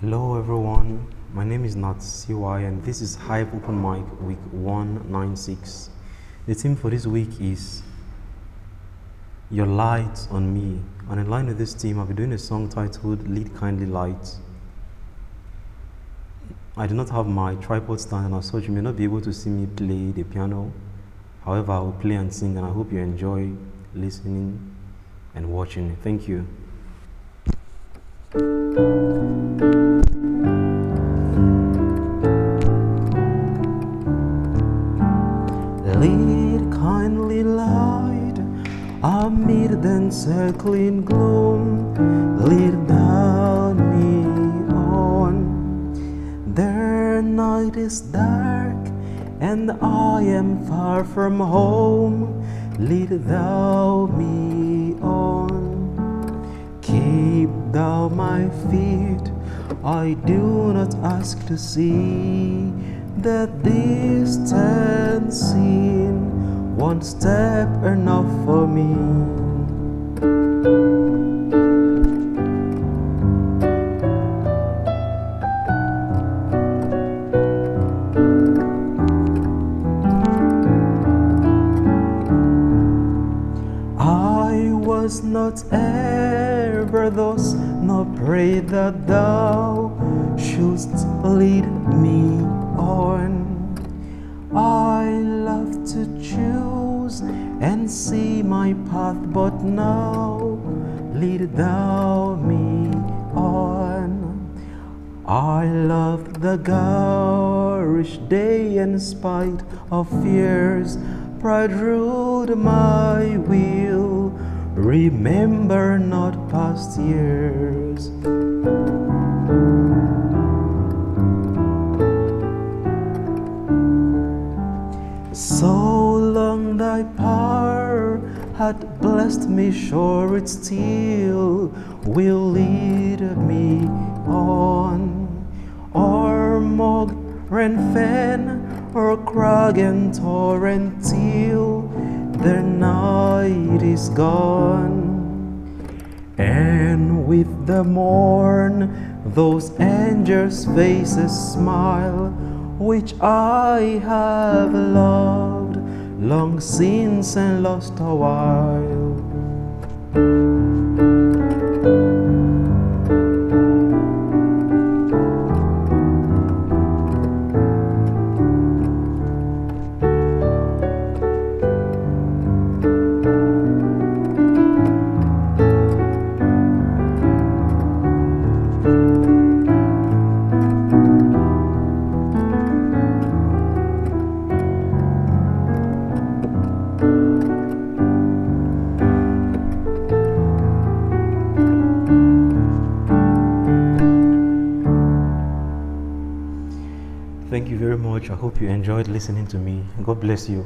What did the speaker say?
Hello everyone, my name is Nat CY and this is Hive Open Mic Week 196. The theme for this week is Your Light on Me. And in line with this theme, I'll be doing a song titled Lead Kindly Light. I do not have my tripod stand and as such you may not be able to see me play the piano. However, I will play and sing and I hope you enjoy listening and watching. Thank you. Encircling gloom, lead down me on. The night is dark and I am far from home, lead thou me on. Keep thou my feet, I do not ask to see the distant scene, one step enough for me. Was not ever thus, nor pray that thou shouldst lead me on. I love to choose and see my path, but now lead thou me on. I love the garish day in spite of fears. Pride ruled my will. Remember not past years. So long thy power had blessed me, sure it still will lead me on. Or mog and fen, or crag and torrent till the night is gone. And with the morn, those angels' faces smile, which I have loved long since and lost a while. Thank you very much. I hope you enjoyed listening to me. God bless you.